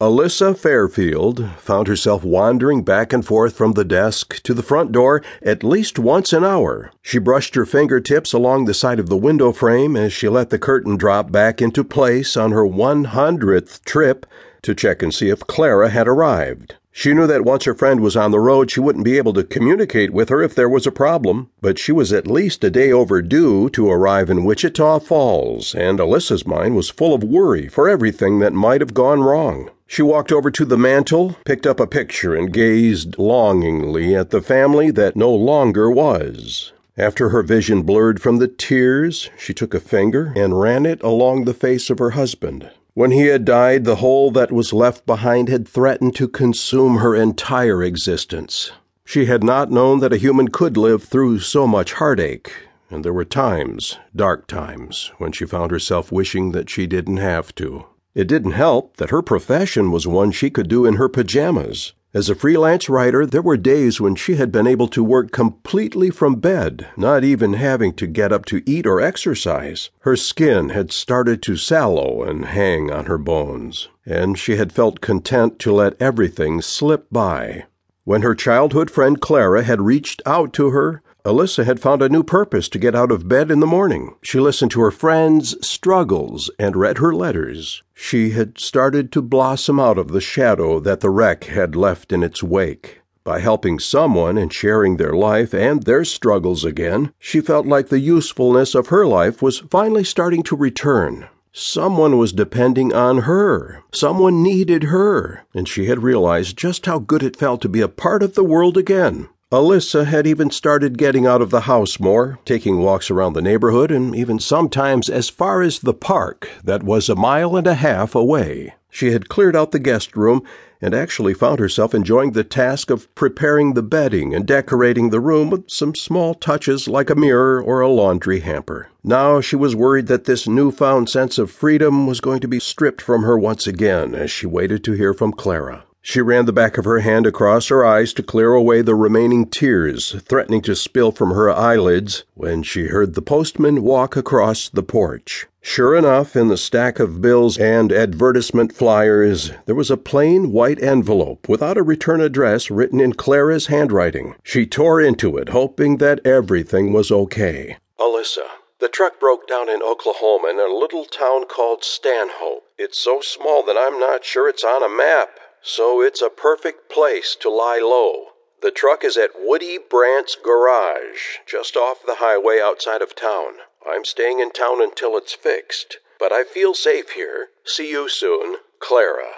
Alyssa Fairfield found herself wandering back and forth from the desk to the front door at least once an hour. She brushed her fingertips along the side of the window frame as she let the curtain drop back into place on her 100th trip to check and see if Clara had arrived. She knew that once her friend was on the road, she wouldn't be able to communicate with her if there was a problem, but she was at least a day overdue to arrive in Wichita Falls, and Alyssa's mind was full of worry for everything that might have gone wrong. She walked over to the mantel, picked up a picture, and gazed longingly at the family that no longer was. After her vision blurred from the tears, she took a finger and ran it along the face of her husband. When he had died, the hole that was left behind had threatened to consume her entire existence. She had not known that a human could live through so much heartache, and there were times, dark times, when she found herself wishing that she didn't have to. It didn't help that her profession was one she could do in her pajamas. As a freelance writer, there were days when she had been able to work completely from bed, not even having to get up to eat or exercise. Her skin had started to sallow and hang on her bones, and she had felt content to let everything slip by. When her childhood friend Clara had reached out to her, Alyssa had found a new purpose to get out of bed in the morning. She listened to her friends' struggles and read her letters. She had started to blossom out of the shadow that the wreck had left in its wake. By helping someone and sharing their life and their struggles again, she felt like the usefulness of her life was finally starting to return. Someone was depending on her. Someone needed her. And she had realized just how good it felt to be a part of the world again. Alyssa had even started getting out of the house more, taking walks around the neighborhood, and even sometimes as far as the park that was a mile and a half away. She had cleared out the guest room and actually found herself enjoying the task of preparing the bedding and decorating the room with some small touches like a mirror or a laundry hamper. Now she was worried that this newfound sense of freedom was going to be stripped from her once again as she waited to hear from Clara. She ran the back of her hand across her eyes to clear away the remaining tears, threatening to spill from her eyelids, when she heard the postman walk across the porch. Sure enough, in the stack of bills and advertisement flyers, there was a plain white envelope without a return address written in Clara's handwriting. She tore into it, hoping that everything was okay. Alyssa, the truck broke down in Oklahoma in a little town called Stanhope. It's so small that I'm not sure it's on a map so it's a perfect place to lie low. The truck is at Woody Brandt's garage, just off the highway outside of town. I'm staying in town until it's fixed, but I feel safe here. See you soon, Clara.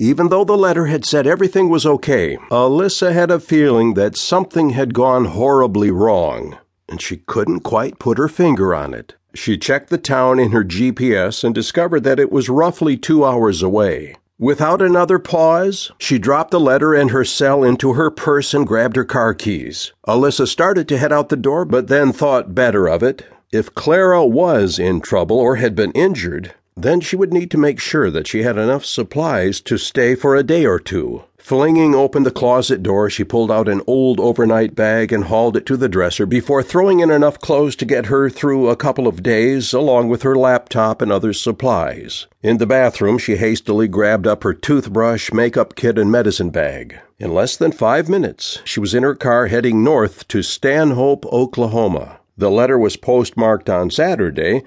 Even though the letter had said everything was okay, Alyssa had a feeling that something had gone horribly wrong, and she couldn't quite put her finger on it. She checked the town in her GPS and discovered that it was roughly two hours away. Without another pause, she dropped the letter and her cell into her purse and grabbed her car keys. Alyssa started to head out the door, but then thought better of it. If Clara was in trouble or had been injured, then she would need to make sure that she had enough supplies to stay for a day or two. Flinging open the closet door, she pulled out an old overnight bag and hauled it to the dresser before throwing in enough clothes to get her through a couple of days, along with her laptop and other supplies. In the bathroom, she hastily grabbed up her toothbrush, makeup kit, and medicine bag. In less than five minutes, she was in her car heading north to Stanhope, Oklahoma. The letter was postmarked on Saturday,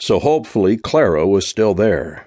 so hopefully Clara was still there.